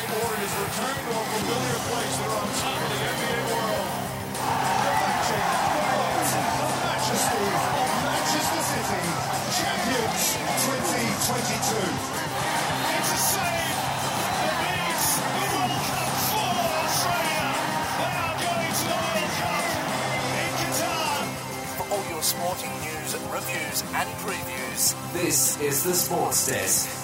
To a familiar place that are on top of the NBA world. Matching, of Manchester City, champions 2022. It's a save that means the World Cup for Australia. They are going to the World Cup in Qatar. For all your sporting news, reviews, and previews, This is the Sports Desk.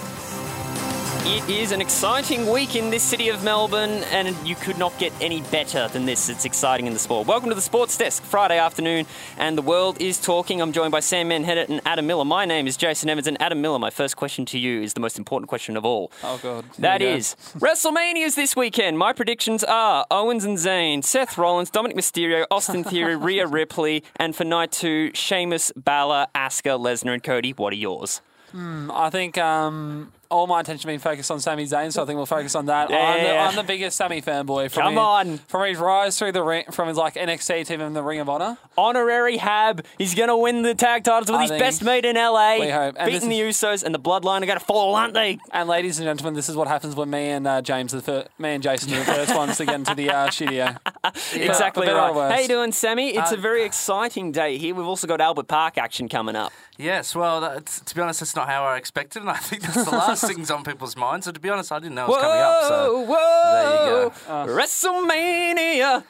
It is an exciting week in this city of Melbourne, and you could not get any better than this. It's exciting in the sport. Welcome to the Sports Desk, Friday afternoon, and the world is talking. I'm joined by Sam Menhennet and Adam Miller. My name is Jason Evans, and Adam Miller, my first question to you is the most important question of all. Oh, God. Here That we go. is WrestleMania's this weekend. My predictions are Owens and Zayn, Seth Rollins, Dominik Mysterio, Austin Theory, Rhea Ripley, and for night two, Sheamus, Balor, Asuka, Lesnar, and Cody. What are yours? I think um, all my attention being focused on Sami Zayn, so I think we'll focus on that. I'm, the, I'm the biggest Sami fanboy. From Come his, on. From his rise through the ring, from his like NXT team in the Ring of Honor. honorary Hab. He's going to win the tag titles with I his best mate in LA. We hope. And Beating the this Usos and the Bloodline are going to fall, aren't they? And ladies and gentlemen, this is what happens when me and uh, James, are the fir- me and Jason, are the first ones to get into the uh, studio. exactly for better or right. How you doing, Sammy? It's a Uh, very exciting day here. We've also got Albert Park action coming up. Yes, well, that's, to be honest, that's not how I expected, and I think that's the last things on people's minds. So, to be honest, I didn't know it was coming up. So, whoa, there you go. WrestleMania.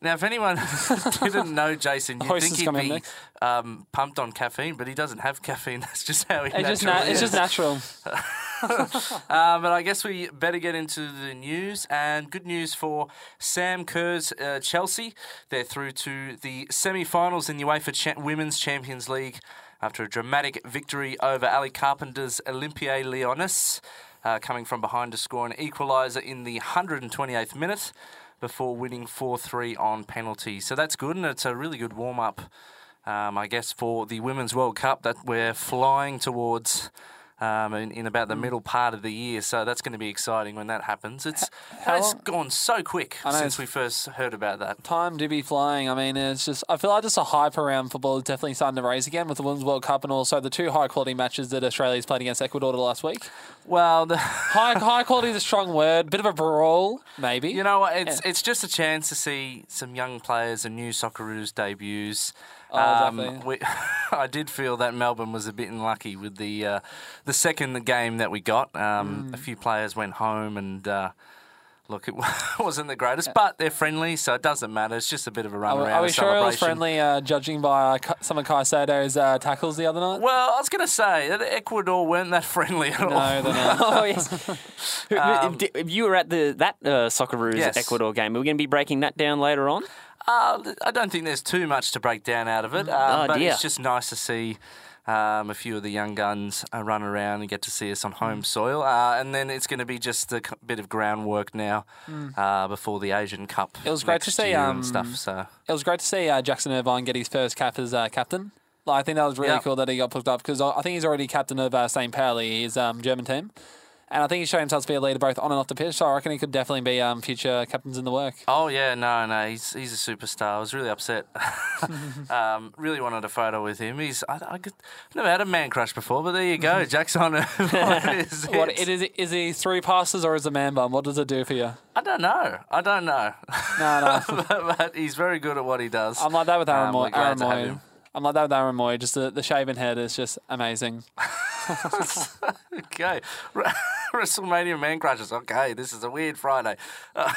now, if anyone didn't know Jason, you'd Hoist think he'd be um, pumped on caffeine, but he doesn't have caffeine. That's just how he It's just, naturally na- it's just natural. Uh, but I guess we better get into the news. And good news for Sam Kerr's uh, Chelsea. They're through to the semi finals in the UEFA Cha- Women's Champions League after a dramatic victory over Ellie Carpenter's Olympique Lyonnais, uh, coming from behind to score an equaliser in the 128th minute before winning 4 3 on penalty. So that's good, and it's a really good warm up. Um, I guess for the Women's World Cup that we're flying towards um, in, in about the middle part of the year. So that's going to be exciting when that happens. It's how it's long- gone so quick since we first heard about that. Time to be flying. I mean, it's just, I feel like just a hype around football is definitely starting to raise again with the Women's World Cup and also the two high quality matches that Australia's played against Ecuador last week. Well, the, High, high quality is a strong word. Bit of a brawl, maybe. you know what? It's it's just a chance to see some young players and new Socceroos debuts. Um, exactly. we, I did feel that Melbourne was a bit unlucky with the uh, the second game that we got. Um, Mm. A few players went home, and uh, look, it wasn't the greatest, but they're friendly, so it doesn't matter. It's just a bit of a run Are, around. are we a sure it was friendly, uh, judging by uh, some of Caicedo's uh, tackles the other night? Well, I was going to say that Ecuador weren't that friendly at all. No, they're not. Oh yes. Who- if, if you were at the that uh, Socceroos Yes. Ecuador game, are we going to be breaking that down later on? Uh, I don't think there's too much to break down out of it, uh, Oh, but dear. it's just nice to see um, a few of the young guns uh, run around and get to see us on home soil. Uh, and then it's going to be just a c- bit of groundwork now uh, before the Asian Cup. It was great to see, um, and stuff. So It was great to see uh, Jackson Irvine get his first cap as uh, captain. Like, I think that was really Yeah. cool that he got picked up because I I think he's already captain of uh, St. Pauli, his um, German team. And I think he's shown himself to be a leader both on and off the pitch, so I reckon he could definitely be um, future captains in the work. Oh yeah, no, no, he's he's a superstar. I was really upset. um, really wanted a photo with him. He's I, I could, I've never had a man crush before, but there you go, Jackson. is What, it. it is, is he three passes or is a man bum? What does it do for you? I don't know. I don't know. No, no. but, but he's very good at what he does. I'm like that with Aaron Um, Mooy. Aaron Mooy. I'm like that with Aaron Mooy. Just the, the shaven head is just amazing. Okay. WrestleMania man crushes. Okay, this is a weird Friday. Uh,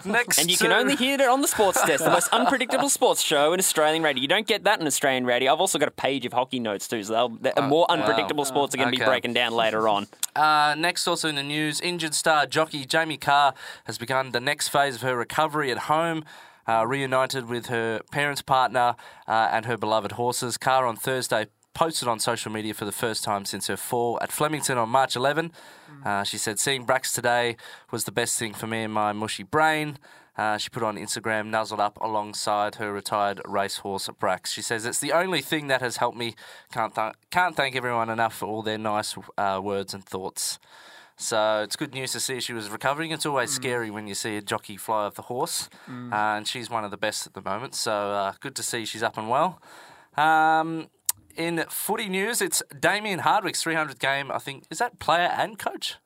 next. And you can only hear it on the Sports Desk, the most unpredictable sports show in Australian radio. You don't get that in Australian radio. I've also got a page of hockey notes too, so they'll, the more unpredictable sports are going to be breaking down later on. Uh, next, also in the news, injured star jockey Jamie Kah has begun the next phase of her recovery at home. Uh, reunited with her parents' partner uh, and her beloved horses. Kah on Thursday posted on social media for the first time since her fall at Flemington on March 11. Uh, she said, Seeing Brax today was the best thing for me and my mushy brain. Uh, she put on Instagram, nuzzled up alongside her retired racehorse Brax. She says, It's the only thing that has helped me. Can't, th- can't thank everyone enough for all their nice uh, words and thoughts. So it's good news to see she was recovering. It's always scary when you see a jockey fly off the horse, uh, and she's one of the best at the moment. So uh, good to see she's up and well. Um, in footy news, it's Damien Hardwick's 300th game. I think is that player and coach.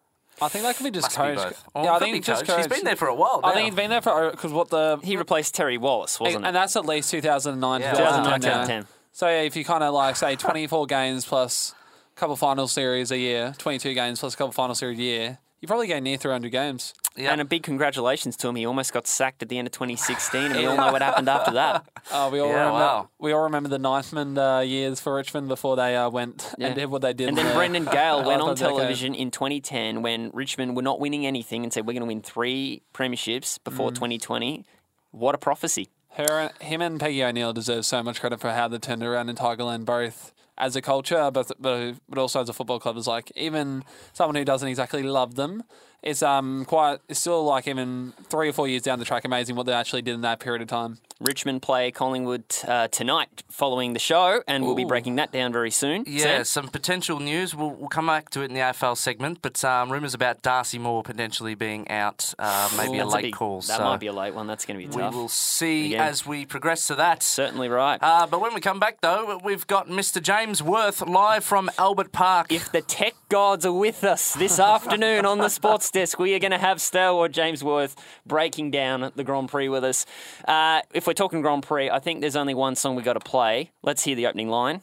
I think that could be just Must be coach. both. Or yeah, I think be it's just coach. He's coach. been there for a while. I think he's been there for oh, because what the He replaced Terry Wallace, wasn't and it? that's at least 2009, Yeah, 2009, 2010. 2010. So yeah, if you kind of like say 24 games plus a couple final series a year, 22 games plus a couple final series a year, you probably go near 300 games. Yeah. And a big congratulations to him. He almost got sacked at the end of 2016, and we all know what happened after that. Oh, we all Yeah, remember. wow. We all remember the Ninthmond uh, years for Richmond before they uh, went Yeah. and did what they did. And then the- Brendan Gale went last on decade. television in 2010 when Richmond were not winning anything and said, We're going to win three premierships before Mm. 2020. What a prophecy. Her, him and Peggy O'Neill deserve so much credit for how they turned around in Tigerland, both as a culture, but but, but also as a football club. Is like even someone who doesn't exactly love them, it's um quite it's still like even three or four years down the track, amazing what they actually did in that period of time. Richmond play Collingwood uh, tonight following the show, and we'll be Ooh. breaking that down very soon. Yeah, Sam? some potential news. We'll, we'll come back to it in the AFL segment, but um, rumours about Darcy Moore potentially being out, uh, maybe a That's late big- call. That so might be a late one. That's going to be tough. We will see Again. as we progress to that. Certainly right. Uh, but when we come back, though, we've got Mr. James Worth live from Albert Park. if the tech gods are with us this afternoon on the sports desk, we are going to have stalwart James Worth breaking down the Grand Prix with us. Uh, if we're talking Grand Prix, I think there's only one song we got to play. Let's hear the opening line.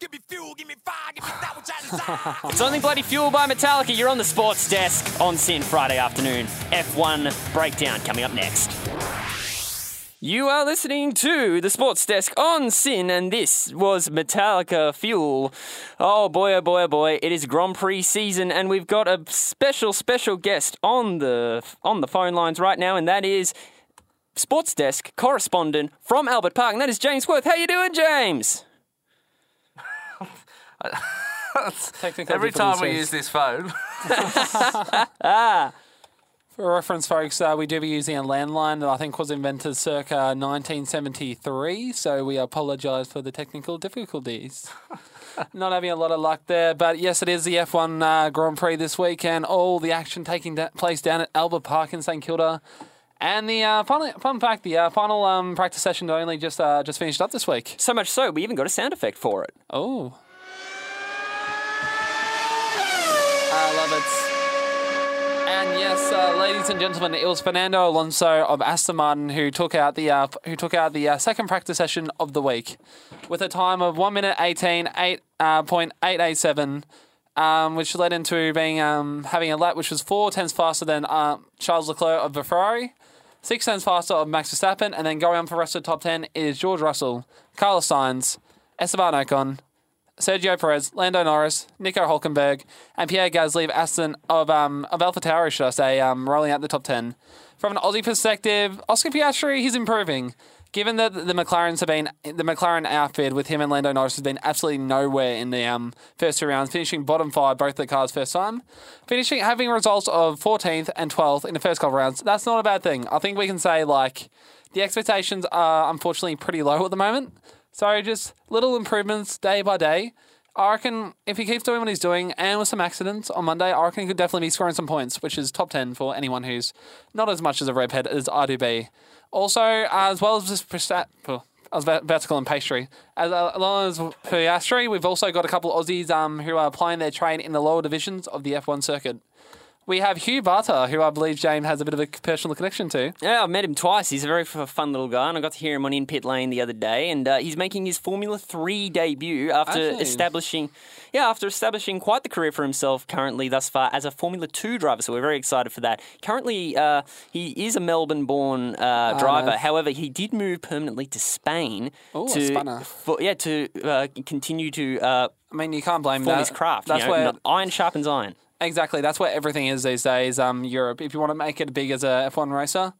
Give me fuel, give me fire, give me that which I desire. It's only bloody fuel by Metallica. You're on the sports desk on SYN Friday afternoon. F1 breakdown coming up next. You are listening to the Sports Desk on SYN, and this was Metallica Fuel. Oh boy, oh boy, oh boy! It is Grand Prix season, and we've got a special, special guest on the on the phone lines right now, and that is Sports Desk correspondent from Albert Park, and that is James Worth. How you doing, James? Every time we use this phone, For reference, folks, uh, we do be using a landline that I think was invented circa 1973, so we apologise for the technical difficulties. Not having a lot of luck there, but yes, it is the F1 uh, Grand Prix this week, and all the action taking da- place down at Albert Park in St Kilda. And the uh, fun, fun fact, the uh, final um, practice session only just uh, just finished up this week. So much so, we even got a sound effect for it. Oh. I love it. And yes, uh, ladies and gentlemen, it was Fernando Alonso of Aston Martin who took out the uh, who took out the uh, second practice session of the week, with a time of one minute eighteen eight uh, point eight eight seven, um, which led into being um, having a lap which was four tenths faster than uh, Charles Leclerc of the Ferrari, six tenths faster of Max Verstappen, and then going on for the rest of the top ten is George Russell, Carlos Sainz, Esteban Ocon, Sergio Perez, Lando Norris, Nico Hulkenberg, and Pierre Gasly of Aston of um of AlphaTauri, should I say, um, rolling out the top ten. From an Aussie perspective, Oscar Piastri, he's improving. Given that the McLarens have been the McLaren outfit with him and Lando Norris has been absolutely nowhere in the um, first two rounds, finishing bottom five both the cars first time, finishing having results of 14th and 12th in the first couple rounds. That's not a bad thing. I think we can say like the expectations are unfortunately pretty low at the moment. So just little improvements day by day. I reckon if he keeps doing what he's doing and with some accidents on Monday, I reckon he could definitely be scoring some points, which is top 10 for anyone who's not as much as a redhead as I do be. Also, as well as about to call him pastry. As uh, long as Piastri, we've also got a couple of Aussies um, who are applying their trade in the lower divisions of the F1 circuit. We have Hugh Barter, who I believe James has a bit of a personal connection to. Yeah, I've met him twice. He's a very f- fun little guy, and I got to hear him on In Pit Lane the other day. And uh, he's making his Formula Three debut after Actually. establishing, yeah, after establishing quite the career for himself currently thus far as a Formula Two driver. So we're very excited for that. Currently, uh, he is a Melbourne-born uh, driver. nice. However, he did move permanently to Spain Ooh, to, for, yeah, to uh, continue to uh, I mean, you can't blame form that. his craft. That's you know, where iron sharpens iron. Exactly. That's where everything is these days. Um, Europe. If you want to make it big as a F1 racer,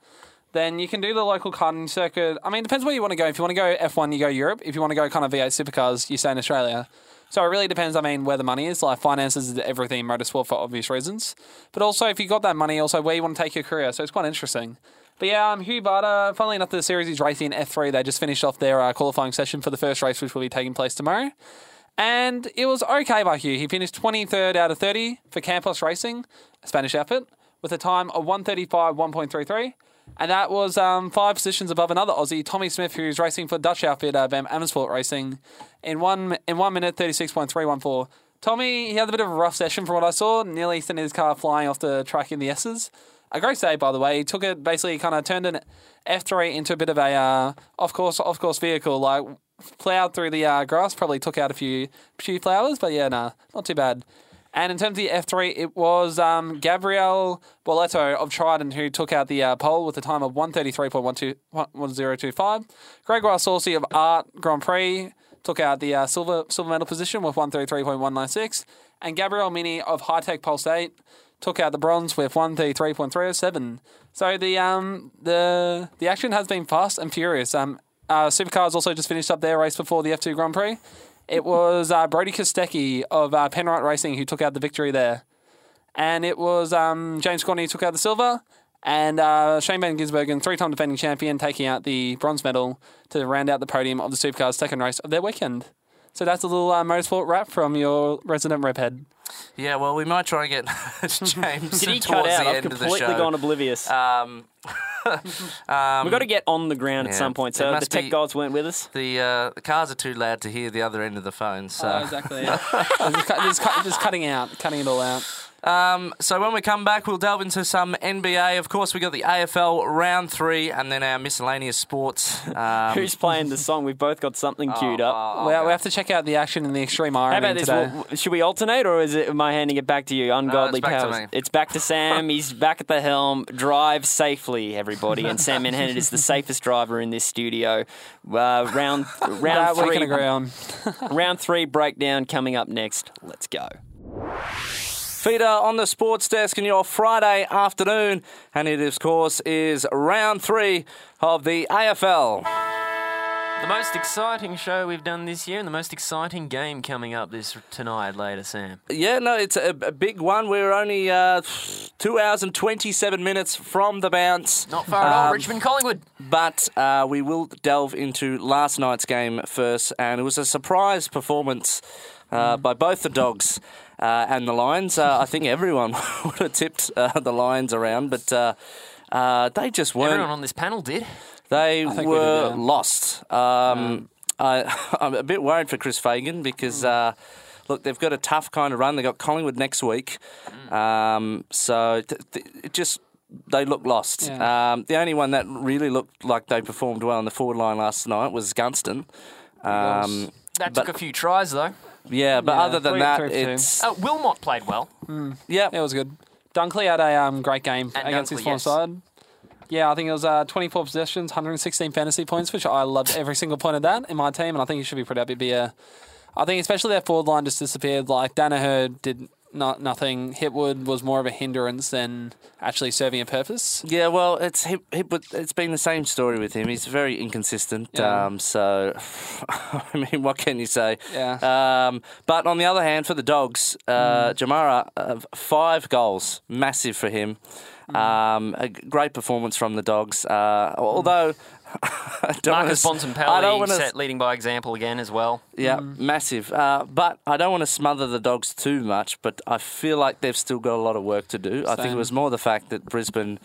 then you can do the local karting circuit. I mean, it depends where you want to go. If you want to go F1, you go Europe. If you want to go kind of V8 supercars, you stay in Australia. So it really depends. I mean, where the money is. Like finances is everything in motorsport for obvious reasons. But also, if you got that money, also where you want to take your career. So it's quite interesting. But yeah, um, Hugh Barter, funnily enough, the series is racing in F3. They just finished off their uh, qualifying session for the first race, which will be taking place tomorrow. And it was okay by Hugh. He finished 23rd out of 30 for Campos Racing, a Spanish outfit, with a time of 135 1.33. And that was um, five positions above another Aussie, Tommy Smith, who's racing for Dutch outfit uh, Van Amersfoort Racing, in one in one minute 36.314. Tommy, he had a bit of a rough session from what I saw. Nearly sent his car flying off the track in the S's. A great save, by the way. He took it basically, kind of turned an F3 into a bit of a uh, off course, off course vehicle. Like plowed through the uh, grass, probably took out a few few flowers, but yeah, nah, not too bad. And in terms of the F3, it was um, Gabriel Bortoleto of Trident who took out the uh, pole with a time of 133.1025. Gregoire Saucy of Art Grand Prix took out the uh, silver silver medal position with 133.196. And Gabriel Mini of Hitech Pulse 8 took out the bronze with 133.307. So the um the the action has been fast and furious. Um, uh, Supercars also just finished up their race before the F2 Grand Prix. It was uh, Brodie Kostecki of uh, Penrite Racing who took out the victory there. And it was um, James Courtney who took out the silver, and uh, Shane Van Gisbergen, three time defending champion, taking out the bronze medal to round out the podium of the Supercars' second race of their weekend. So that's a little uh, motorsport wrap from your resident rephead. Yeah, well, we might try and get James Did he towards cut out? the I've of the completely gone oblivious. Um, We've got to get on the ground at yeah, some point. it So the must tech be- gods weren't with us. the uh, the cars are too loud to hear the other end of the phone. So, Oh, exactly. Yeah. just, cut, just, cut, just cutting out, cutting it all out. Um, so when we come back, we'll delve into some NBA. Of course, we got the AFL round three, and then our miscellaneous sports. Um, Who's playing the song? We've both got something queued up. oh, Well, we have to check out the action in the extreme How about this? today. Well, should we alternate, or is it? Am I handing it back to you? Ungodly back to powers. me. It's back to Sam. He's back at the helm. Drive safely, everybody. And Sam Menhennet is the safest driver in this studio. Uh, round round that we three. can agree on. round three breakdown coming up next. Let's go. Feeder on the sports desk in your Friday afternoon, and it, of course, is round three of the AFL. The most exciting show we've done this year, and the most exciting game coming up this tonight. Later, Sam. Yeah, no, it's a, a big one. We're only uh, two hours and 27 minutes from the bounce. Not far at all. Um, Richmond Collingwood. But uh, we will delve into last night's game first, and it was a surprise performance uh, by both the Dogs uh, and the Lions. Uh, I think everyone would have tipped uh, the Lions around, but uh, uh, they just weren't. Everyone on this panel did. They think we were did, yeah. lost. Um, I, I'm a bit worried for Chris Fagan because, Hmm. uh, look, they've got a tough kind of run. They've got Collingwood next week. Um, so th- th- it just. They look lost. Yeah. Um, the only one that really looked like they performed well on the forward line last night was Gunston. Um, That took a few tries, though. Yeah, but Yeah, other than three- that, three for two. it's Oh, Wilmot played well. yeah. It was good. Dunkley had a um, great game And against Dunkley, his former yes. side. Yeah, I think it was uh, 24 possessions, 116 fantasy points, which I loved every single point of that in my team, and I think he should be pretty happy. Be a, I think especially their forward line just disappeared. Like Daniher did not nothing. Hipwood was more of a hindrance than actually serving a purpose. Yeah, well, it's he, but it's been the same story with him. He's very inconsistent. Yeah. Um, so, I mean, what can you say? Yeah. Um, but on the other hand, for the Dogs, uh, Jamarra, uh, five goals, massive for him. Um, a great performance from the Dogs. Uh, although, Marcus wanna s- I don't Bontempelli wanna set leading by example again as well. yeah, massive. Uh, but I don't want to smother the dogs too much. But I feel like they've still got a lot of work to do. I think it was more the fact that Brisbane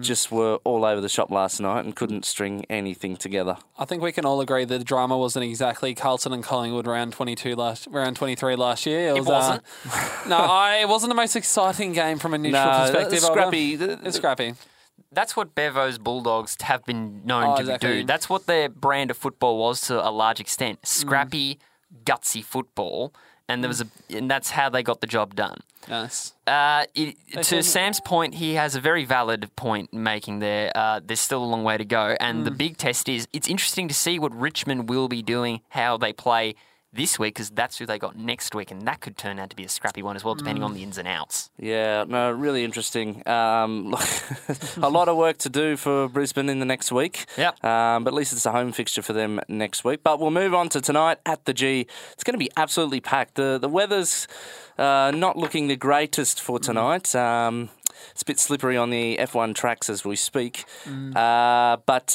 just were all over the shop last night and couldn't string anything together. I think we can all agree that the drama wasn't exactly Carlton and Collingwood round 22 last, round 23 last year. It, was, wasn't. Uh, no, I, it wasn't the most exciting game from a neutral No, perspective. it's I'll scrappy. It's scrappy. That's what Bevo's Bulldogs have been known Oh, to exactly. do. That's what their brand of football was to a large extent. Scrappy, gutsy football, and there was a, and that's how they got the job done. Nice. Uh, it, to Sam's point, he has a very valid point making there. Uh, there's still a long way to go, and the big test is it's interesting to see what Richmond will be doing, how they play this week, because that's who they got next week, and that could turn out to be a scrappy one as well, depending on the ins and outs. Yeah, no, really interesting. Um, look, a lot of work to do for Brisbane in the next week. Yep. Um, but at least it's a home fixture for them next week. But we'll move on to tonight at the G. It's going to be absolutely packed. The the weather's uh, not looking the greatest for tonight. Um, it's a bit slippery on the F1 tracks as we speak. Uh, but.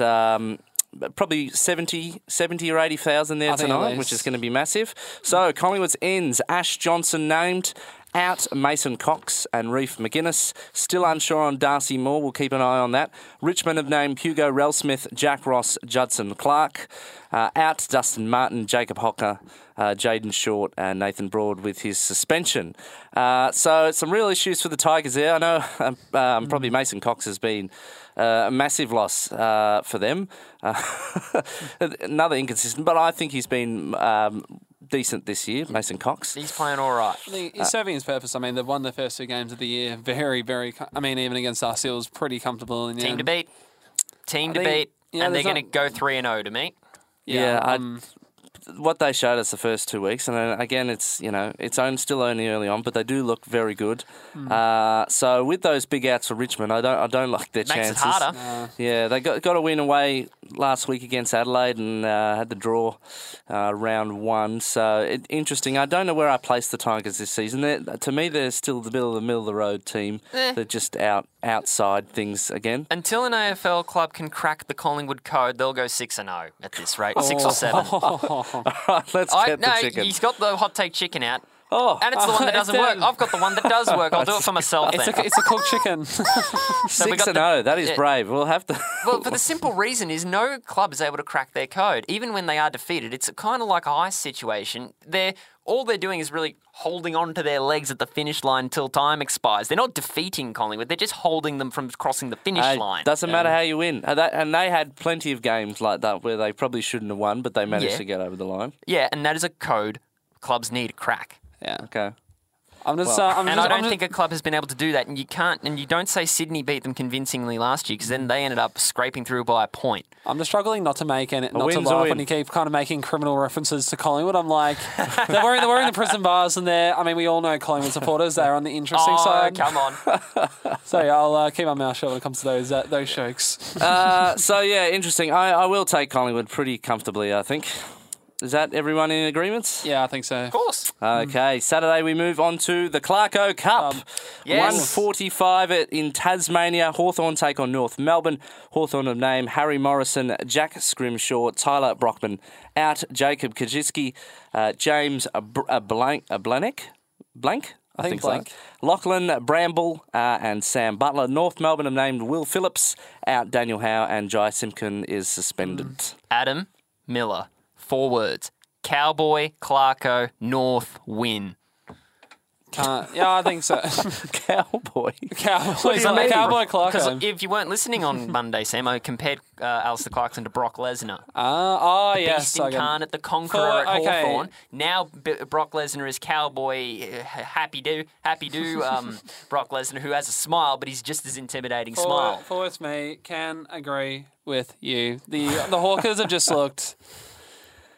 Probably 70, 70 or 80,000 there I tonight, which is going to be massive. So, Collingwood's ends, Ash Johnson named, out Mason Cox and Reef McInnes. Still unsure on Darcy Moore. We'll keep an eye on that. Richmond have named Hugo Ralphsmith, Jack Ross, Judson Clarke. Uh, out Dustin Martin, Jacob Hocker, uh, Jayden Short, and Nathan Broad with his suspension. Uh, so some real issues for the Tigers there. I know um, um, probably Mason Cox has been uh, a massive loss uh, for them. Uh, another inconsistent, but I think he's been um, decent this year, Mason Cox. He's playing all right. I think He's serving his purpose. I mean, they've won the first two games of the year very, very. I mean, even against us, it was pretty comfortable. In the Team end. to beat. Team to think- beat. yeah, and they're there's going to go 3 and 0 to me. Yeah, I- um, what they showed us the first two weeks, and then again, it's you know it's on, still only early on, but they do look very good. Hmm. Uh, so with those big outs for Richmond, I don't I don't like their Makes chances. it harder. Yeah, they got got a win away last week against Adelaide and uh, had the draw uh, round one. So it, interesting. I don't know where I place the Tigers this season. They're, to me, they're still the middle of the middle of the road team. Eh. They're just out outside things again. Until an AFL club can crack the Collingwood code, they'll go 6 and 0 at this rate. 6 or 7. Let's I, get no, the chicken. he's got the hot take chicken out. Oh, And it's the one that doesn't work. I've got the one that does work. I'll do it for myself it's then. a it's a cooked chicken. So six got and the- zero. That is yeah. brave. We'll have to. Well, for the simple reason is no club is able to crack their code, even when they are defeated. It's kind of like a ice situation. They're all they're doing is really holding on to their legs at the finish line until time expires. They're not defeating Collingwood; they're just holding them from crossing the finish Hey, line. Doesn't matter how you win. And, and they had plenty of games like that where they probably shouldn't have won, but they managed Yeah. to get over the line. Yeah, and that is a code clubs need to crack. Yeah, Okay. I'm just. Well- uh, I'm And just, I don't I'm just- think a club has been able to do that. And you can't. And you don't say Sydney beat them convincingly last year because then they ended up scraping through by a point. I'm just struggling not to make and not to laugh win. when you keep kind of making criminal references to Collingwood. I'm like, they're wearing they're wearing the prison bars and they're. I mean, we all know Collingwood supporters. They're on the interesting Oh, side. come on! So yeah, I'll uh, keep my mouth shut when it comes to those uh, those jokes. Uh, so, yeah, interesting. I, I will take Collingwood pretty comfortably, I think. Is that everyone in agreement? yeah, I think so. Of course. Okay, Saturday we move on to the Clarko Cup. Um, yes. 145 in Tasmania. Hawthorn take on North Melbourne. Hawthorn have named Harry Morrison, Jack Scrimshaw, Tyler Brockman out, Jacob Kajiski, uh, James Br- uh, Blank, uh, Blanek? Blank? I, think so. Lachlan Bramble uh, and Sam Butler. North Melbourne have named Will Phillips out, Daniel Howe, and Jai Simpkin is suspended. Adam Miller. Four words. Cowboy, Clarko, North, win. Can't, yeah, I think so. Cowboy. Cowboys, you mean? Cowboy Because if you weren't listening on Monday, Sam, I compared uh, Alastair Clarkson to Brock Lesnar. Ah, oh yes, Beast I get- incarnate, the conqueror For- at okay. Hawthorn. Now B- Brock Lesnar is cowboy, uh, happy do, happy do. Um, Brock Lesnar, who has a smile, but he's just as intimidating For, smile. for it's me, can agree with you. The the Hawkers have just looked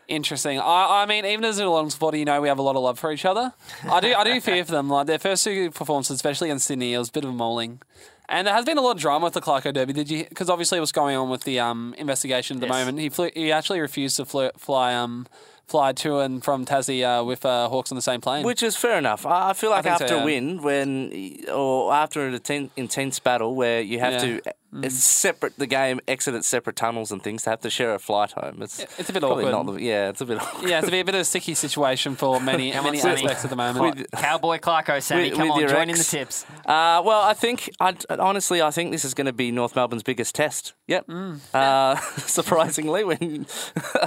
interesting. I, I mean, even as a Geelong supporter, you know we have a lot of love for each other. I do I do fear for them. Like their first two performances, especially in Sydney, it was a bit of a mauling. And there has been a lot of drama with the Clarko Derby. Did you? Because obviously, what's going on with the um, investigation at the Yes. moment? He flew, he actually refused to fly, fly um fly to and from Tassie uh, with uh, Hawks on the same plane. Which is fair enough. I feel like think so, after yeah. a win, when or after an intense battle where you have Yeah. Mm. to uh, separate the game, exit at separate tunnels and things, They have to share a flight home. It's it's a bit probably awkward. Not the, yeah, it's a bit. Awkward. yeah, it's a bit, a bit of a sticky situation for many Come on, many Sammy. aspects at the moment. With- Cowboy Clarko, Sammy, With- come with on, your join in the tips. Uh, well, I think I honestly I think this is going to be North Melbourne's biggest test. Yep. Mm. Uh, surprisingly, when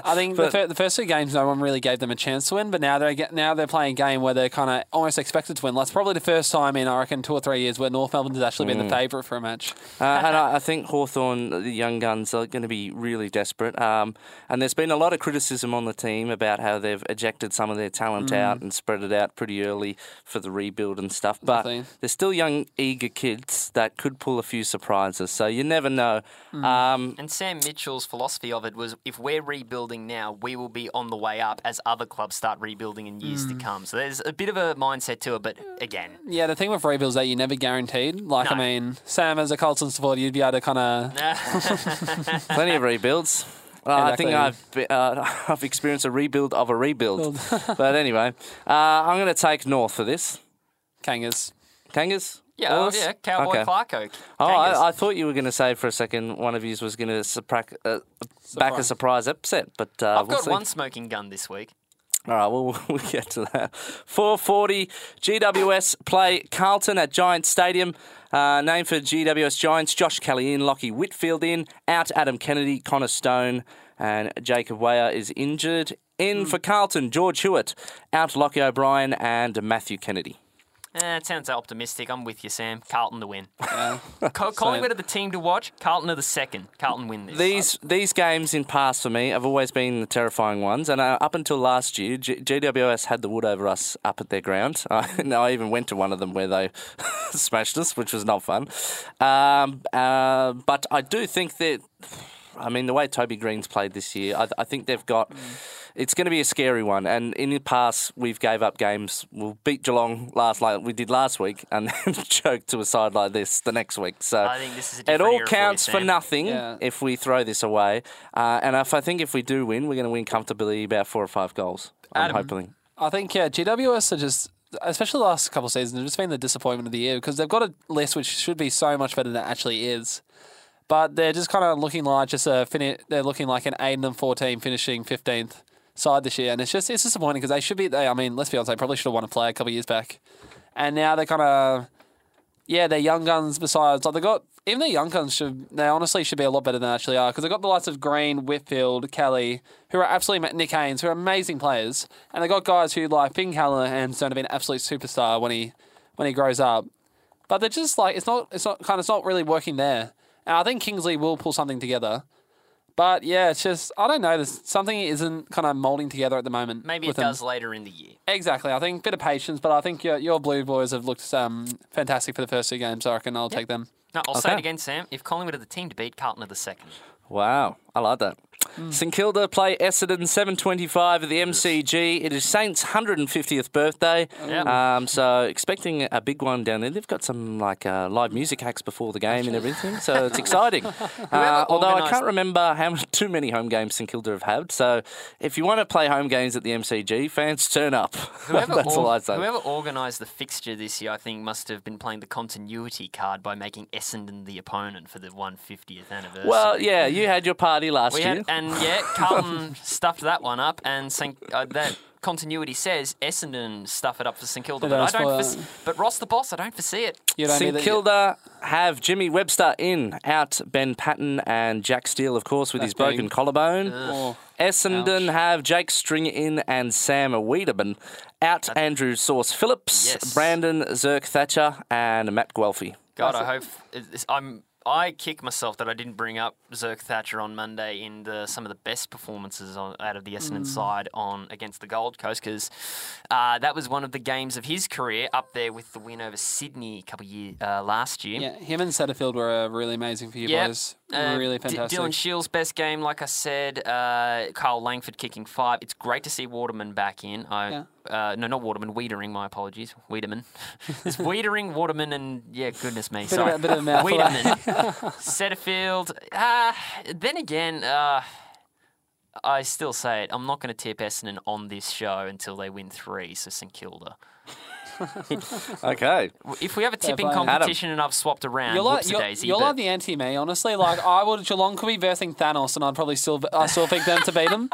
I think the, fir- the first two games, no one really gave them a chance to win, but now they get now they're playing a game where they're kind of almost expected to win. That's probably the first time in I reckon two or three years where North Melbourne has actually been Mm. the favourite for a match. Uh, and I, I think Hawthorn, the young guns, are going to be really desperate. Um, and there's been a lot of criticism on the team about how they've ejected some of their talent Mm. out and spread it out pretty early for the rebuild and stuff. But Definitely. they're still young, eager kids that could pull a few surprises. So you never know. Mm. Um, And Sam Mitchell's philosophy of it was if we're rebuilding now, we will be on the way up as other clubs start rebuilding in years to come. So there's a bit of a mindset to it, but again, Yeah, the thing with rebuilds that you're never guaranteed. Like I mean, Sam as a Carlton supporter, you'd be able to kind of plenty of rebuilds. Uh, I think I've be- uh, I've experienced a rebuild of a rebuild. but anyway, uh, I'm going to take North for this. Kangas. Kangas? yeah, oh, yeah, Cowboy Okay. Clarko. Oh, I, I thought you were going to say for a second one of you was going to supra- uh, back a surprise upset, but uh, I've we'll got see. one smoking gun this week. All right, well, we'll get to that. 440 GWS play Carlton at Giants Stadium. Uh, name for GWS Giants Josh Kelly in, Lockie Whitfield in, out Adam Kennedy, Connor Stone, and Jacob Wehr is injured. In for Carlton, George Hewitt, out Lockie O'Brien and Matthew Kennedy. Eh, it sounds optimistic. I'm with you, Sam. Carlton to win. Co- Collingwood are the team to watch. Carlton are the second. Carlton win this. These these games in past for me have always been the terrifying ones, and uh, up until last year, G- GWS had the wood over us up at their ground. I, no, I even went to one of them where they smashed us, which was not fun. Um, uh, but I do think that. I mean, the way Toby Greene's played this year, I, I think they've got. It's going to be a scary one, and in the past we've gave up games. We'll beat Geelong last like we did last week, and then choke to a side like this the next week. So I think this is a it all era for you, counts for nothing Yeah. if we throw this away. Uh, and if I think if we do win, we're going to win comfortably about four or five goals. I'm Adam. hoping. I think yeah, GWS are just, especially the last couple of seasons, have just been the disappointment of the year because they've got a list which should be so much better than it actually is. But they're just kind of looking like just a fini- They're looking like an eight and fourteen, finishing fifteenth side this year, and it's just it's disappointing because they should be. They, I mean, let's be honest, they probably should have won a play a couple of years back, and now they're kind of yeah, they're young guns. Besides, like they got even their young guns should they honestly should be a lot better than they actually are because they got the likes of Greene, Whitfield, Kelly, who are absolutely Nick Haynes, who are amazing players, and they got guys who like Finn Callaghan's going to be an absolute superstar when he when he grows up. But they're just like it's not it's not kind of it's not really working there, and I think Kingsley will pull something together. But yeah, it's just I don't know. There's something isn't kind of molding together at the moment. Maybe it with them. does later in the year. Exactly. I think a bit of patience, but I think your, your Blue Boys have looked um, fantastic for the first two games. So I reckon I'll take them. No, I'll say it again, Sam. If Collingwood are the team to beat, Carlton are the second. Wow, I like that. St Kilda play Essendon 7:25 at the MCG. It is Saints' 150th birthday, Yeah. um, so expecting a big one down there. They've got some like uh, live music acts before the game and everything, so it's exciting. Uh, although I can't remember how many, too many home games St Kilda have had. So if you want to play home games at the MCG, fans turn up. Whoever, That's all I say. whoever organised the fixture this year, I think, must have been playing the continuity card by making Essendon the opponent for the 150th anniversary. Well, yeah, you had your party last We year. Had, and yeah, Carlton stuffed that one up, and St, uh, that continuity says Essendon stuff it up for St Kilda. But I don't don't. spoil Foresee, but Ross the boss, I don't foresee it. You know what I mean? St Kilda have Jimmy Webster in, out Ben Paton and Jack Steele, of course, with his broken bang. collarbone. Oh, Essendon ouch. have Jake Stringer in and Sam Weideman. Out Andrew Sauce Phillips, Yes. Brandon Zerk Thatcher, and Matt Guelfi. God, I hope it's- I'm. I kick myself that I didn't bring up Zerk Thatcher on Monday in the, some of the best performances on, out of the Essendon side on against the Gold Coast because uh, that was one of the games of his career up there with the win over Sydney a couple years uh, last year. Yeah, him and Setterfield were uh, really amazing for you Yep. boys. Uh, really D- fantastic. Dylan Shields' best game, like I said. Uh, Kyle Langford kicking five. It's great to see Waterman back in. I, Yeah. Uh, no, not Waterman. Wiedering. My apologies. Weideman. It's Wiedering, Waterman, and yeah, goodness me. bit, sorry. of, a- bit of a mouthful. Weideman. Setterfield. Uh, then again, uh, I still say it. I'm not going to tip Essendon on this show until they win three. So St Kilda. Okay. If we have a tipping play. competition and I've swapped around, You're like you're, daisy. you're but- like the anti me, honestly. Like I would Geelong could be versing Thanos, and I'd probably still I still pick them to beat them.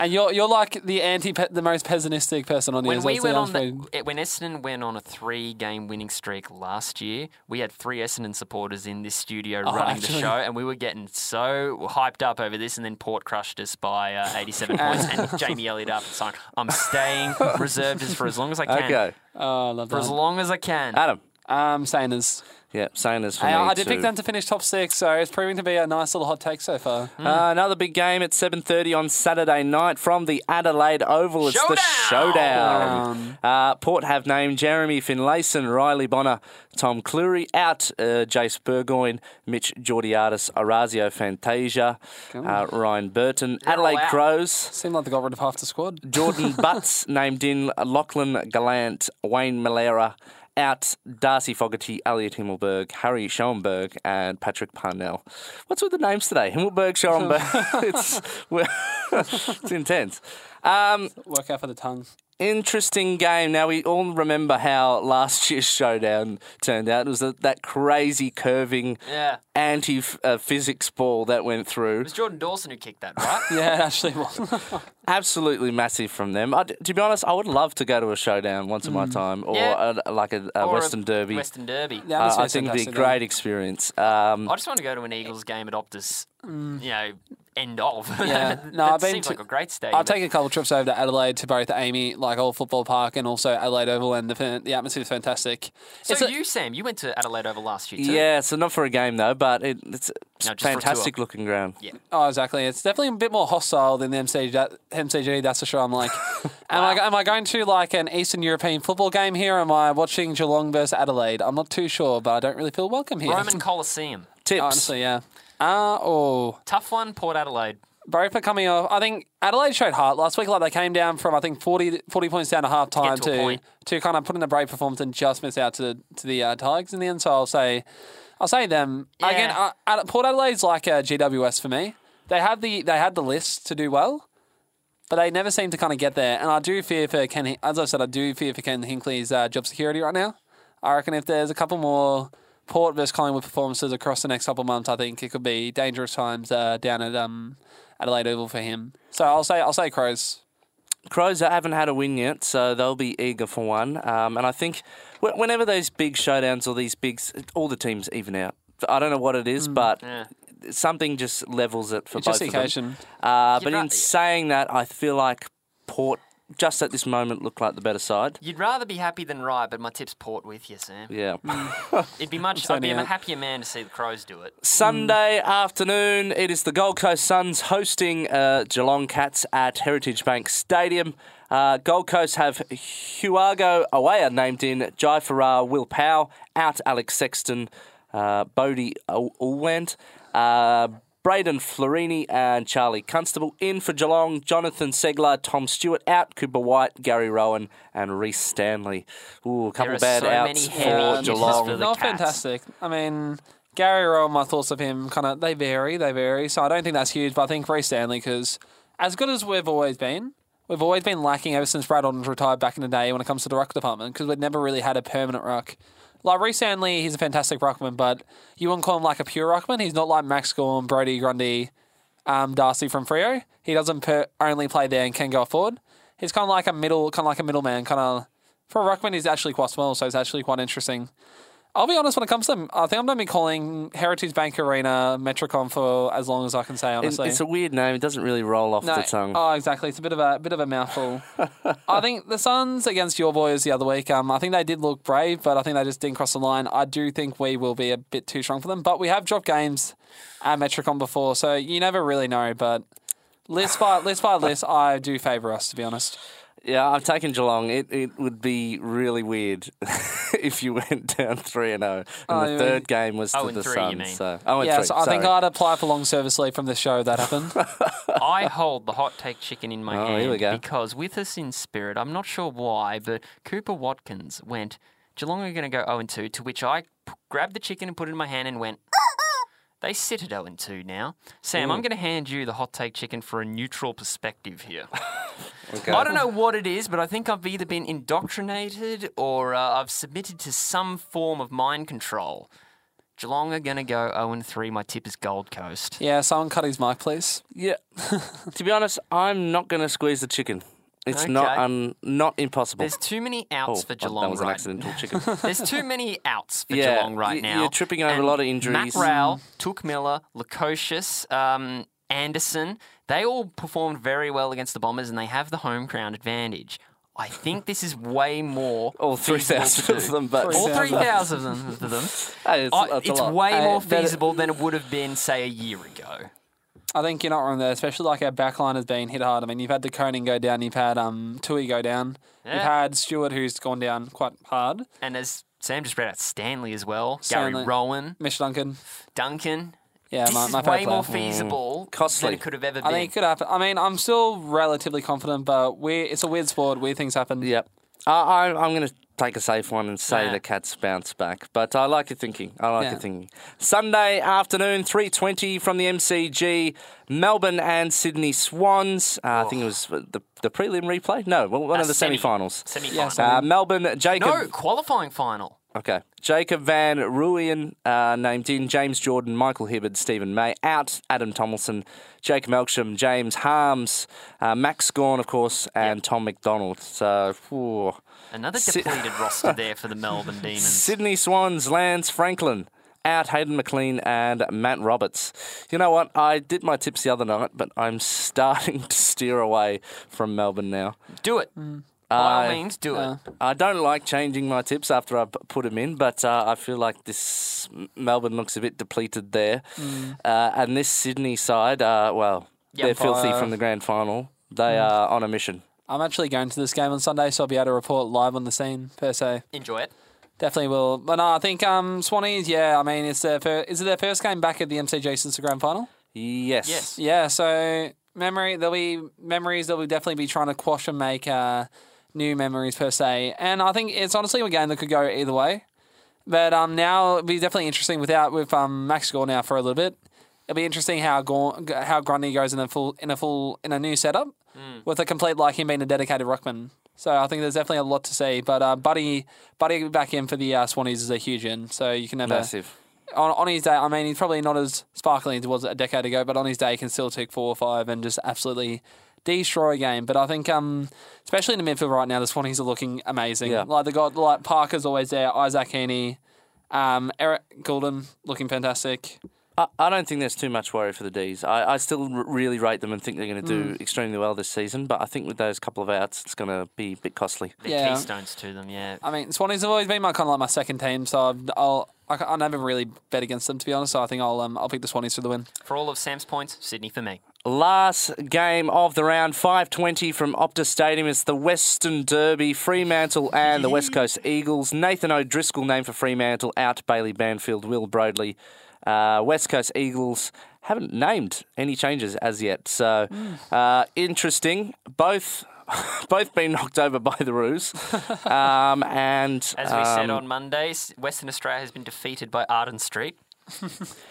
And you're you're like the anti the most pessimistic person on here. When we went the on unfair- the, when Essendon went on a three-game winning streak last year, we had three Essendon supporters in this studio running the Oh, show, and we were getting so hyped up over this, and then Port crushed us by uh, 87 points, and Jamie Elliott up and saying, "I'm staying reserved as for as long as I can, Okay. Oh, I love for as long as I can." Adam. Um, Saners. Yeah, same as for I, me. I did too. pick them to finish top six, so it's proving to be a nice little hot take so far. Uh, another big game at 7.30 on Saturday night from the Adelaide Oval. It's the showdown. Uh, Port have named Jeremy Finlayson, Riley Bonner, Tom Cleary out, uh, Jase Burgoyne, Mitch Georgiadis, Orazio Fantasia, uh, Ryan Burton, Adelaide. Crows. Seemed like they got rid of half the squad. Jordan Butts named in, Lachlan Gallant, Wayne Milera out, Darcy Fogarty, Elliot Himmelberg, Harry Schoenberg, and Patrick Parnell. What's with the names today? Himmelberg, Schoenberg. it's, it's intense. Um, Work out for the tongues. Interesting game. Now we all remember how last year's showdown turned out. It was that, that crazy curving Yeah. anti-physics ball that went through. It was Jordan Dawson who kicked that, right? Yeah, it actually was. Absolutely massive from them. I, to be honest, I would love to go to a showdown once in my time, or Yeah. a, like a, a Or a Western Derby. Western Derby. Yeah, Uh, I think it'd be a fantastic, great experience. Um, I just want to go to an Eagles game at Optus. You know, end of. Yeah. No, I've been seems to- like a great stadium. I've taken a couple of trips over to Adelaide to both Amy, like Old Football Park, and also Adelaide Oval, and the, fan- the atmosphere is fantastic. So It's a- you, Sam, you went to Adelaide Oval last year too. yeah, so not for a game though, but it, it's it's No, just fantastic looking ground. Yeah. Oh, exactly. It's definitely a bit more hostile than the MCG. that- MCG that's for sure. I'm like, am, I, am I going to like an Eastern European football game here? Or am I watching Geelong versus Adelaide? I'm not too sure, but I don't really feel welcome here. Roman Coliseum. Tips. Honestly, yeah. Uh, oh, Tough one, Port Adelaide. both are coming off. I think Adelaide showed heart last week. Like they came down from I think 40, 40 points down at half time to to to kind of put in a brave performance and just miss out to the to the uh, Tigers in the end. So I'll say, I'll say them again. Uh, Ad- Port Adelaide's like a GWS for me. They had the they had the list to do well. But they never seem to kind of get there, and I do fear for Ken. As I've said, I do fear for Ken Hinkley's uh, job security right now. I reckon if there's a couple more Port versus Collingwood performances across the next couple of months, I think it could be dangerous times uh, down at um, Adelaide Oval for him. So I'll say I'll say Crows. Crows haven't had a win yet, so they'll be eager for one. Um, and I think wh- whenever those big showdowns or these big, all the teams even out. I don't know what it is, but Yeah. something just levels it for It's both just the of them. occasion. Uh, but ra- in saying that, I feel like Port just at this moment look like the better side. You'd rather be happy than right, but my tip's Port with you, Sam. Yeah. It'd be much. It's I'd be only a happier man to see the Crows do it. Sunday afternoon, it is the Gold Coast Suns hosting uh, Geelong Cats at Heritage Bank Stadium. Uh, Gold Coast have Hewago Oea named in, Jai Farrar, Will Powell, out Alex Sexton, uh, Bodie Ul- Ulwant, uh, Brayden Fiorini and Charlie Constable in for Geelong, Jonathan Ceglar, Tom Stewart out, Cooper White, Gary Rohan and Rhys Stanley. Ooh, a couple are bad so outs many for hitters Geelong. for the Not Cats. fantastic. I mean, Gary Rohan, my thoughts of him kind of they vary, they vary. So I don't think that's huge, but I think Rhys Stanley because as good as we've always been, we've always been lacking ever since Brad Alden's retired back in the day when it comes to the ruck department because we've never really had a permanent ruck. Like Rhys Stanley, he's a fantastic ruckman, but you wouldn't call him like a pure ruckman. He's not like Max Gawn, Brodie Grundy, um, Darcy from Frio. He doesn't per- only play there and can go forward. He's kind of like a middle, kind of like a middleman. Kind of for a ruckman, he's actually quite small, so it's actually quite interesting. I'll be honest when it comes to them. I think I'm going to be calling Heritage Bank Arena Metricon for as long as I can say. Honestly, It's a weird name. It doesn't really roll off No, the tongue. Oh, exactly. It's a bit of a bit of a mouthful. I think the Suns against your boys the other week. Um, I think they did look brave, but I think they just didn't cross the line. I do think we will be a bit too strong for them, but we have dropped games at Metricon before, so you never really know. But list by list by list, I do favour us to be honest. Yeah, I've taken Geelong. It it would be really weird if you went down three and zero, and Oh, the third mean- game was Oh, to and the three, you Suns. mean. So, oh, and Yeah, three, so I think. I'd apply for long service leave from the show if that happened. I hold the hot take chicken in my Oh, hand here because with us in spirit, I'm not sure why, but Cooper Watkins went, Geelong are going to go 0 2, to which I p- grabbed the chicken and put it in my hand and went, they sit at 0 2 now. Sam, I'm mm. going to hand you the hot take chicken for a neutral perspective here. Okay. I don't know what it is, but I think I've either been indoctrinated or uh, I've submitted to some form of mind control. Geelong are going to go 0 3. My tip is Gold Coast. yeah, someone cut his mic, please. Yeah, to be honest, I'm not going to squeeze the chicken. It's not Okay. un, not impossible. There's too many outs Oh, for that Geelong was an right accidental chicken. There's too many outs for Yeah, Geelong right y- now. you're tripping over a lot of injuries. Matt Rowell, Touk Miller, Lukosius, um, Anderson, they all performed very well against the Bombers and they have the home ground advantage. I think this is way more. All 3,000 of them, but All 3,000. 3,000 of them. Of them. Hey, it's, I- that's a it's lot. way Hey, more but it- feasible than it would have been, say, a year ago. I think you're not wrong there, especially like our backline has been hit hard. I mean, you've had the Coning go down, you've had um Tuohy go down, you've had Stewart who's gone down quite hard, And as Sam just read out, Stanley as well, Stanley. Gary Rohan, Mish Duncan. Duncan. Yeah, this my, is way more player. feasible Costly. than it could have ever been. I been. think it could happen. I mean, I'm still relatively confident, but we it's a weird sport. Weird things happen. Yep. I, I, I'm going to take a safe one and say Yeah. the Cats bounce back. But I like your thinking. I like Yeah. your thinking. Sunday afternoon, 3.20 from the MCG, Melbourne and Sydney Swans. Uh, I think it was the, the prelim replay? No, well, one Uh, of the semi. semi-finals. Semi-final. Uh, Melbourne, Jacob... no, qualifying final. Okay. Jacob Van Rooyen uh, named in, James Jordan, Michael Hibberd, Steven May out, Adam Tomlinson, Jake Melksham, James Harmes, uh, Max Gawn, of course, and Tom McDonald. So, whew. Another Si- depleted roster there for the Melbourne Demons. Sydney Swans, Lance Franklin. Out Hayden McLean and Matt Roberts. You know what? I did my tips the other night, but I'm starting to steer away from Melbourne now. Do it. Mm. By all I- means, do it. I don't like changing my tips after I p- put them in, but uh, I feel like this Melbourne looks a bit depleted there. Uh, and this Sydney side, uh, well, Yeah, they're filthy uh, from the grand final. They are on a mission. I'm actually going to this game on Sunday, so I'll be able to report live on the scene per se. Enjoy it. Definitely will. But no, I think um, Swannies. Yeah, I mean, it's their fir- is it their first game back at the MCG since the grand final? Yes. Yes. Yeah, so memory there'll be memories that will definitely be trying to quash and make uh, new memories per se. And I think it's honestly a game that could go either way. But um, now it'll be definitely interesting without with um, Max Gawn now for a little bit. It'll be interesting how Gawn, how Grundy goes in a full in a full in a new setup with a complete like him being a dedicated ruckman. So I think there's definitely a lot to see. But uh, Buddy Buddy back in for the uh, Swannies is a huge in. So you can never Massive. on, on his day, I mean, he's probably not as sparkling as he was a decade ago, but on his day, he can still take four or five and just absolutely destroy a game. But I think, um, especially in the midfield right now, the Swannies are looking amazing. Yeah. Like they got like Parker's always there, Isaac Heaney, um, Errol Gulden looking fantastic. I, I don't think there's too much worry for the D's. I, I still r- really rate them and think they're going to do extremely well this season, but I think with those couple of outs, it's going to be a bit costly. The Yeah. keystones to them, yeah. I mean, Swannies have always been my kind of like my second team, so I've, I'll. I, I never really bet against them to be honest. So I think I'll um, I'll pick the Swannies for the win. For all of Sam's points, Sydney for me. Last game of the round, 5.20 from Optus Stadium. It's the Western Derby, Fremantle and the West Coast Eagles. Nathan O'Driscoll named for Fremantle, out Bailey Banfield, Will Brodie. Uh, West Coast Eagles haven't named any changes as yet. So uh, interesting. Both both been knocked over by the Roos. um, and As we said um, on Mondays, Western Australia has been defeated by Arden Street. are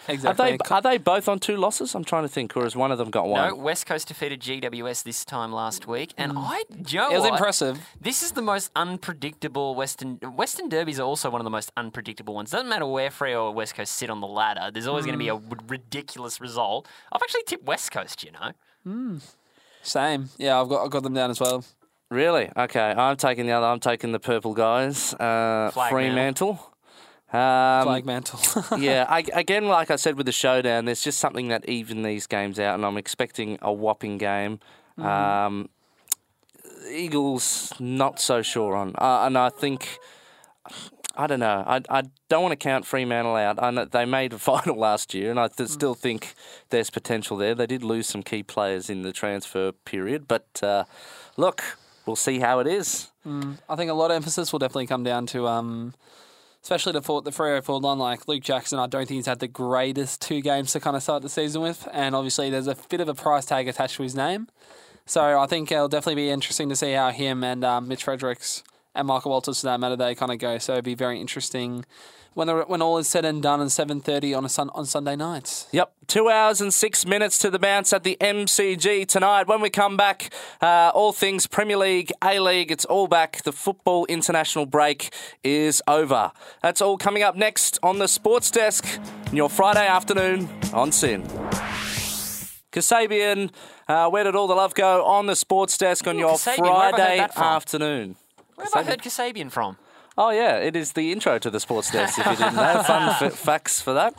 Exactly. they, are they both on two losses? I'm trying to think, or has one of them got one? No, West Coast defeated GWS this time last week, and I, do you know it was what? impressive. This is the most unpredictable Western Western derbies are also one of the most unpredictable ones. Doesn't matter where Freo or West Coast sit on the ladder. There's always going to be a Mm. ridiculous result. I've actually tipped West Coast. You know, Same. Yeah, I've got I've got them down as well. Really? Okay, I'm taking the other. I'm taking the purple guys. Uh, Flag Fremantle. Um, Flag mantle. yeah, I, again, like I said with the showdown, there's just something that even these games out, and I'm expecting a whopping game. Um, Eagles, not so sure on, uh, and I think. I don't know. I, I don't want to count Fremantle out. I know they made a final last year, and I th- still think there's potential there. They did lose some key players in the transfer period, but uh, look, we'll see how it is. I think a lot of emphasis will definitely come down to, um, especially the for, the Freo forward line. Like Luke Jackson, I don't think he's had the greatest two games to kind of start the season with, and obviously there's a bit of a price tag attached to his name. So I think it'll definitely be interesting to see how him and um, Mitch Fredericks and Michael Walters, for that matter, they kind of go. So it'd be very interesting when the, when all is said and done at seven thirty on a sun, on Sunday nights. Yep, two hours and six minutes to the bounce at the MCG tonight. When we come back, uh, all things Premier League, A League, it's all back. The football international break is over. That's all coming up next on the Sports Desk, in your Friday afternoon on SYN. Kasabian, uh, where did all the love go on the Sports Desk on Ooh, your Kasabian, where have I heard Friday afternoon? Where have I heard Kasabian from? Oh yeah, it is the intro to the Sports Desk. If you didn't know, fun f- facts for that.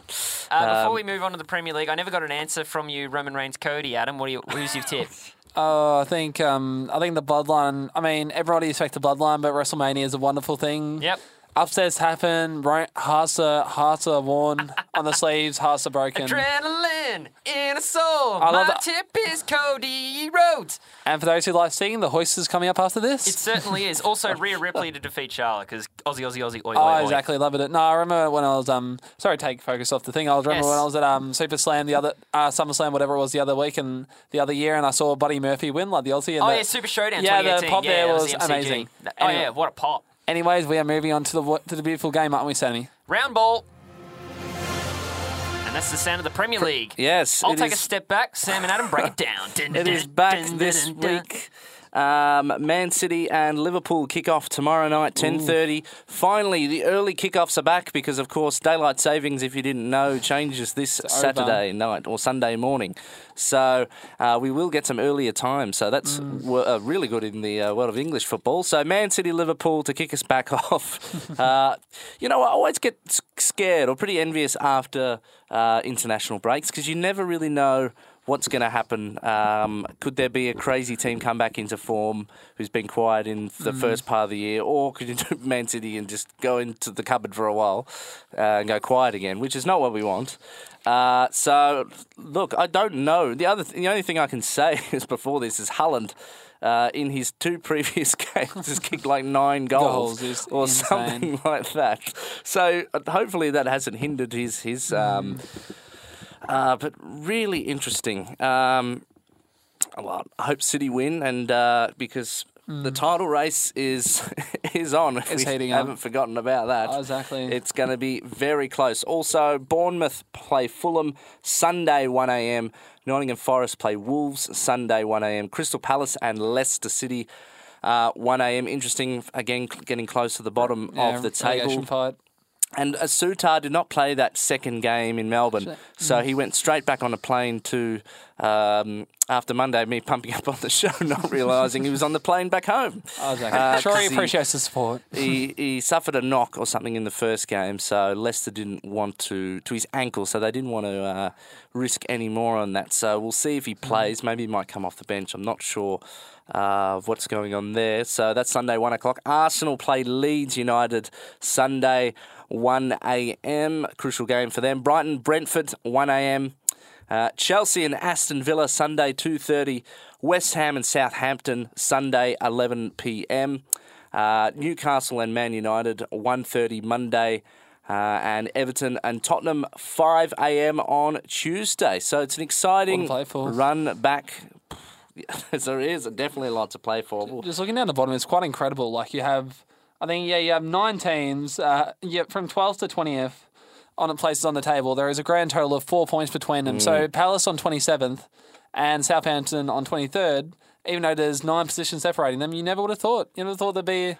Uh, before we move on to the Premier League, I never got an answer from you, Roman Reigns, Cody, Adam. What you, who's your tip? Oh, I think um, I think the bloodline. I mean, everybody expects the bloodline, but WrestleMania is a wonderful thing. Yep. Upstairs happen. Ro- Hearts are hearts are worn on the sleeves. Hearts are broken. Adrenaline in a soul. I love My that. tip is Cody Rhodes. And for those who like seeing, the hoist is coming up after this. It certainly is. Also, Rhea Ripley to defeat Charlotte because Aussie, Aussie, Aussie, oi, Oh, oi, oi. exactly. Love it. No, I remember when I was um. Sorry, take focus off the thing. I was remember Yes. when I was at um Super Slam the other uh, Summer Slam whatever it was the other week and the other year, and I saw Buddy Murphy win like the Aussie. And Oh the, yeah, Super Showdown. Yeah, the 2018. pop yeah, there that was the MCG. amazing. Oh Anyway. yeah, what a pop. Anyways, we are moving on to the to the beautiful game, aren't we, Sammy? Round ball. And that's the sound of the Premier League. Yes, I'll take a step back. Sam and Adam, break it down. Dun, It dun, is back dun, this week. Um, Man City and Liverpool kick off tomorrow night, ten thirty. Finally, the early kickoffs are back because, of course, daylight savings, if you didn't know, changes this Saturday night or Sunday morning. So uh, we will get some earlier time. So that's w- uh, really good in the uh, world of English football. So Man City, Liverpool to kick us back off. uh, you know, I always get scared or pretty envious after uh, international breaks because you never really know what's going to happen. Um, could there be a crazy team come back into form who's been quiet in the first part of the year, or could you do Man City and just go into the cupboard for a while uh, and go quiet again, which is not what we want. Uh, so, look, I don't know. The other, th- the only thing I can say is before this is Haaland. Uh, in his two previous games, has kicked like nine goals, Goals or insane. something like that. So uh, hopefully that hasn't hindered his his um, uh, but really interesting. Um, well, I hope City win, and uh, because the title race is is on. It's we heating up. haven't forgotten about that. Oh, exactly. It's going to be very close. Also, Bournemouth play Fulham Sunday 1 a.m. Nottingham Forest play Wolves Sunday 1 a.m. Crystal Palace and Leicester City. Uh, 1 a.m. Interesting, again, getting close to the bottom Yeah, of the table. fight. And uh, Souttar did not play that second game in Melbourne, so he went straight back on a plane to um, after Monday. Me pumping up on the show, not realising he was on the plane back home. Oh, exactly. Uh, sure, he appreciates the support. he, he suffered a knock or something in the first game, so Leicester didn't want to to his ankle, so they didn't want to uh, risk any more on that. So we'll see if he plays. Maybe he might come off the bench. I'm not sure uh, of what's going on there. So that's Sunday one o'clock. Arsenal play Leeds United Sunday one a.m. Crucial game for them. Brighton Brentford one a.m. Uh, Chelsea and Aston Villa Sunday 2:30. West Ham and Southampton Sunday 11 p.m. Uh, Newcastle and Man United 1:30 Monday. Uh, and Everton and Tottenham 5 a.m. on Tuesday. So it's an exciting play for. run back. there is definitely a lot to play for. Just looking down the bottom, it's quite incredible. Like you have, I think, yeah, you have nine teams. Uh, yeah, from 12th to 20th on it places on the table. There is a grand total of four points between them. So Mm. Palace on 27th and Southampton on 23rd. Even though there's nine positions separating them, you never would have thought. You never thought there'd be.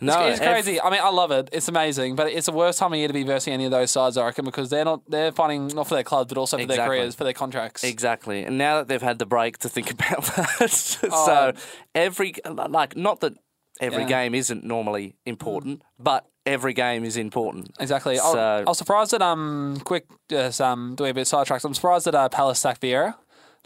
No, it's, it's crazy. I mean, I love it. It's amazing, but it's the worst time of year to be versing any of those sides, I reckon, because they're not they're fighting not for their clubs, but also for their careers, for their contracts. Exactly. And now that they've had the break to think about that, so Oh. every like not that every Yeah. game isn't normally important, but every game is important. Exactly. I, So- I was surprised that um quick just um doing a bit of sidetracks. I'm surprised that uh, Palace sacked Vieira.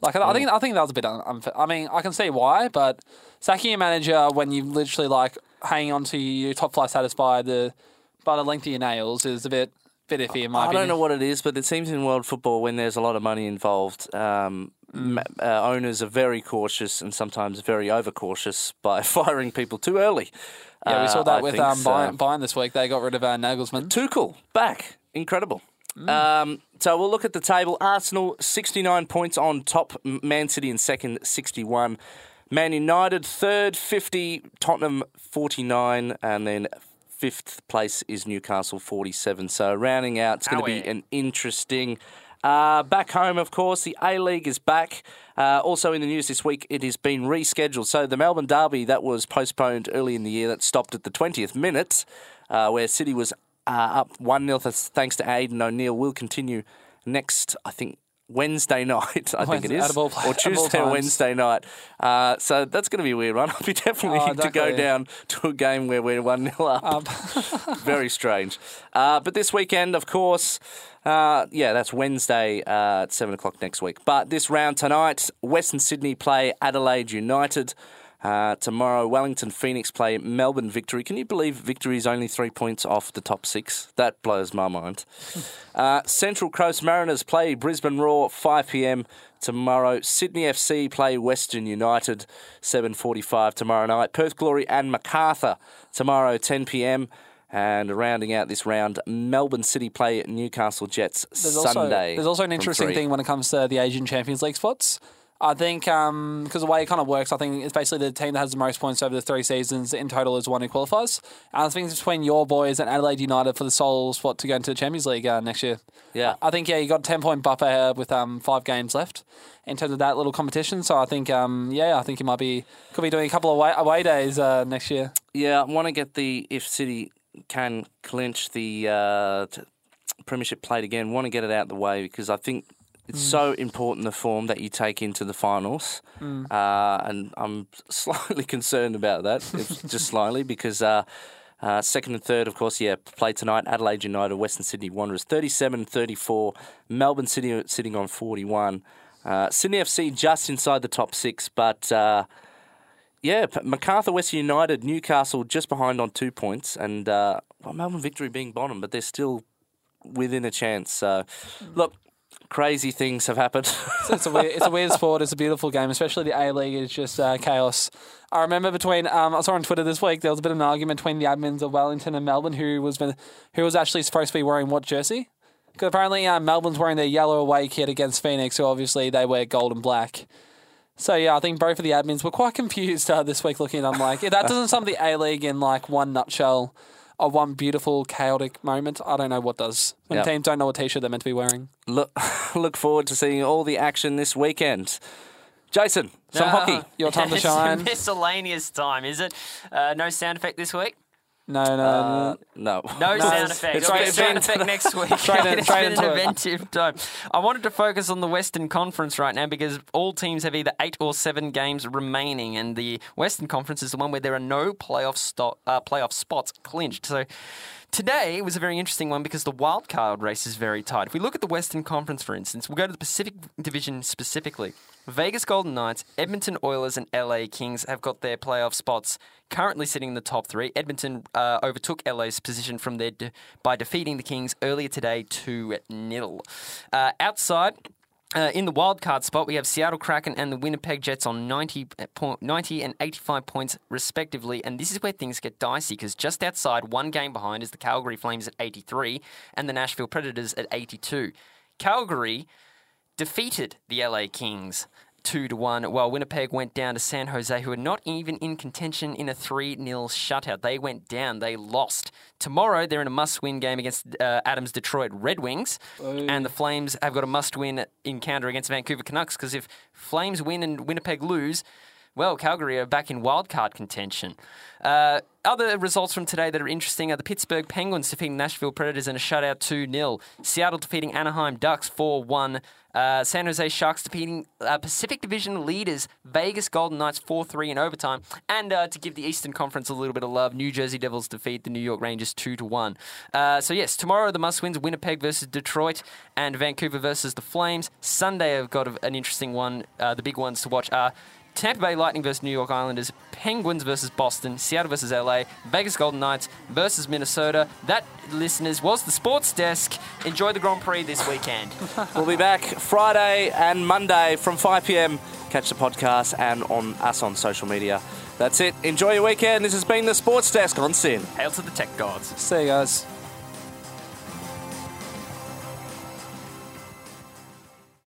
Like I, I Mm. think I think that was a bit unfair. I mean, I can see why, but sacking a manager when you literally like hanging on to your top flight status by the by the length of your nails is a bit bit iffy in my I opinion. don't know what it is, but it seems in world football when there's a lot of money involved, um, Mm. uh, owners are very cautious and sometimes very overcautious by firing people too early. Yeah, we Uh, saw that I with um. Bayern, Bayern this week. They got rid of uh, Nagelsmann. Tuchel back, incredible. Um, so we'll look at the table. Arsenal sixty nine points on top. Man City in second, sixty one. Man United third, fifty. Tottenham forty nine, and then fifth place is Newcastle forty seven. So rounding out, it's going to be an interesting. Uh, back home, of course, the A League is back. Uh, also in the news this week, it has been rescheduled. So the Melbourne Derby that was postponed early in the year, that stopped at the 20th minute, uh, where City was uh, up 1 0 thanks to Aidan O'Neill, will continue next, I think, Wednesday night, I think it is. or out of all Tuesday or. Wednesday night. Uh, so that's going to be a weird one. I'll be definitely Oh, to go down to a game where we're 1 0 up. Very strange. Uh, but this weekend, of course, uh, yeah, that's Wednesday uh, at 7 o'clock next week. But this round tonight, Western Sydney play Adelaide United. Uh, tomorrow, Wellington Phoenix play Melbourne Victory. Can you believe Victory is only three points off the top six? That blows my mind. Uh, Central Coast Mariners play Brisbane Roar 5 p.m. tomorrow. Sydney FC play Western United 7:45 tomorrow night. Perth Glory and Macarthur tomorrow 10 p.m. And rounding out this round, Melbourne City play Newcastle Jets There's Sunday. also there's also an interesting thing when it comes to the Asian Champions League spots. I think because the way it kind of works, I think it's basically the team that has the most points over the three seasons in total is the one who qualifies. And I think it's between your boys and Adelaide United for the sole spot to go into the Champions League uh, next year. Yeah. I think yeah, you got a ten point buffer with um, five games left in terms of that little competition. So I think um, yeah, I think you might be could be doing a couple of away, away days uh, next year. Yeah, I want to get the if City can clinch the uh, t- premiership plate again. Want to get it out the way because I think it's so important the form that you take into the finals, uh, and I'm slightly concerned about that, just slightly because. Uh, uh, second and third, of course, yeah, play tonight. Adelaide United, Western Sydney Wanderers, 37 34. Melbourne City sitting on 41. Uh, Sydney FC just inside the top six, but uh, yeah, Macarthur, Western United, Newcastle just behind on two points, and uh, well, Melbourne Victory being bottom, but they're still within a chance. So, look, crazy things have happened. it's a weird, it's a weird sport. It's a beautiful game, especially the A League is just uh, chaos. I remember between um, I saw on Twitter this week there was a bit of an argument between the admins of Wellington and Melbourne who was been, who was actually supposed to be wearing what jersey. Because apparently uh, Melbourne's wearing their yellow away kit against Phoenix, who obviously they wear gold and black. So yeah, I think both of the admins were quite confused uh, this week. Looking, I'm like, that doesn't sum the A League in like one nutshell, of one beautiful chaotic moment. I don't know what does when Yep. teams don't know what t-shirt they're meant to be wearing. look, look forward to seeing all the action this weekend. Jason, some Ah. hockey. Your time to It's shine. miscellaneous time, is it? Uh, no sound effect this week. No, no, Uh, no. no. No, sound it's- effect. it's We'll get straight- sound effect next week. Straight in- it's straight been an it. inventive time. I wanted to focus on the Western Conference right now because all teams have either eight or seven games remaining, and the Western Conference is the one where there are no playoff sto- uh, playoff spots clinched. So. Today was a very interesting one because the wild card race is very tight. If we look at the Western Conference, for instance, we'll go to the Pacific Division specifically. Vegas Golden Knights, Edmonton Oilers, and LA Kings have got their playoff spots currently sitting in the top three. Edmonton uh, overtook LA's position from there de- by defeating the Kings earlier today 2 0. Uh, outside, uh, in the wild card spot, we have Seattle Kraken and the Winnipeg Jets on 90, po- 90 and 85 points, respectively. And this is where things get dicey because just outside, one game behind, is the Calgary Flames at 83 and the Nashville Predators at 82. Calgary defeated the LA Kings. Two to one, while Winnipeg went down to San Jose, who are not even in contention in a 3 0 shutout. They went down, they lost. Tomorrow, they're in a must win game against uh, Adams' Detroit Red Wings, and the Flames have got a must win encounter against Vancouver Canucks because if Flames win and Winnipeg lose, well, Calgary are back in wildcard contention. Uh, other results from today that are interesting are the Pittsburgh Penguins defeating Nashville Predators in a shutout 2 0. Seattle defeating Anaheim Ducks 4 1. Uh, San Jose Sharks defeating uh, Pacific Division leaders Vegas Golden Knights 4 3 in overtime. And uh, to give the Eastern Conference a little bit of love, New Jersey Devils defeat the New York Rangers 2 1. Uh, so, yes, tomorrow the must wins Winnipeg versus Detroit and Vancouver versus the Flames. Sunday, I've got an interesting one. Uh, the big ones to watch are. Tampa Bay Lightning versus New York Islanders, Penguins versus Boston, Seattle versus LA, Vegas Golden Knights versus Minnesota. That, listeners, was the Sports Desk. Enjoy the Grand Prix this weekend. We'll be back Friday and Monday from 5 p.m. Catch the podcast and on us on social media. That's it. Enjoy your weekend. This has been the Sports Desk on SYN. Hail to the tech gods. See you guys.